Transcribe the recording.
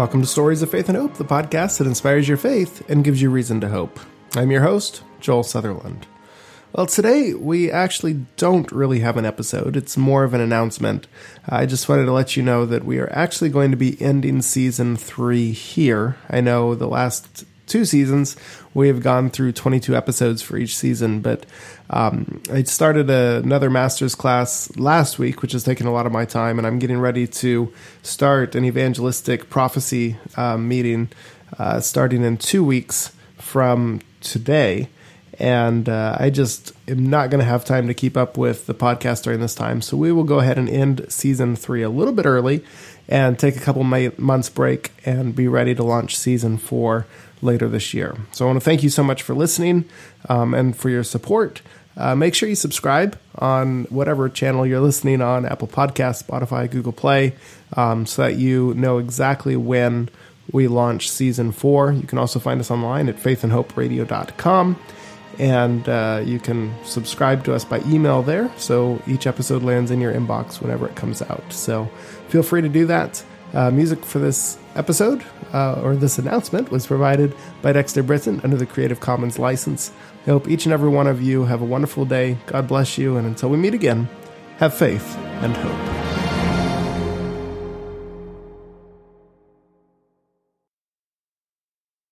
Welcome to Stories of Faith and Hope, the podcast that inspires your faith and gives you reason to hope. I'm your host, Joel Sutherland. Well, today we actually don't really have an episode. It's more of an announcement. I just wanted to let you know that we are actually going to be ending season three here. I know the last two seasons, we have gone through 22 episodes for each season. But um, I started a, another master's class last week, which has taken a lot of my time, and I'm getting ready to start an evangelistic prophecy uh, meeting uh, starting in two weeks from today. And uh, I just am not going to have time to keep up with the podcast during this time. So we will go ahead and end season three a little bit early and take a couple months break and be ready to launch season four later this year. So I want to thank you so much for listening um, and for your support. Uh, make sure you subscribe on whatever channel you're listening on Apple Podcasts, Spotify, Google Play, um, so that you know exactly when we launch season four. You can also find us online at faithandhoperadio.com. And uh, you can subscribe to us by email there, so each episode lands in your inbox whenever it comes out. So feel free to do that. Uh, music for this episode uh, or this announcement was provided by Dexter Britain under the Creative Commons license. I hope each and every one of you have a wonderful day. God bless you, and until we meet again, have faith and hope.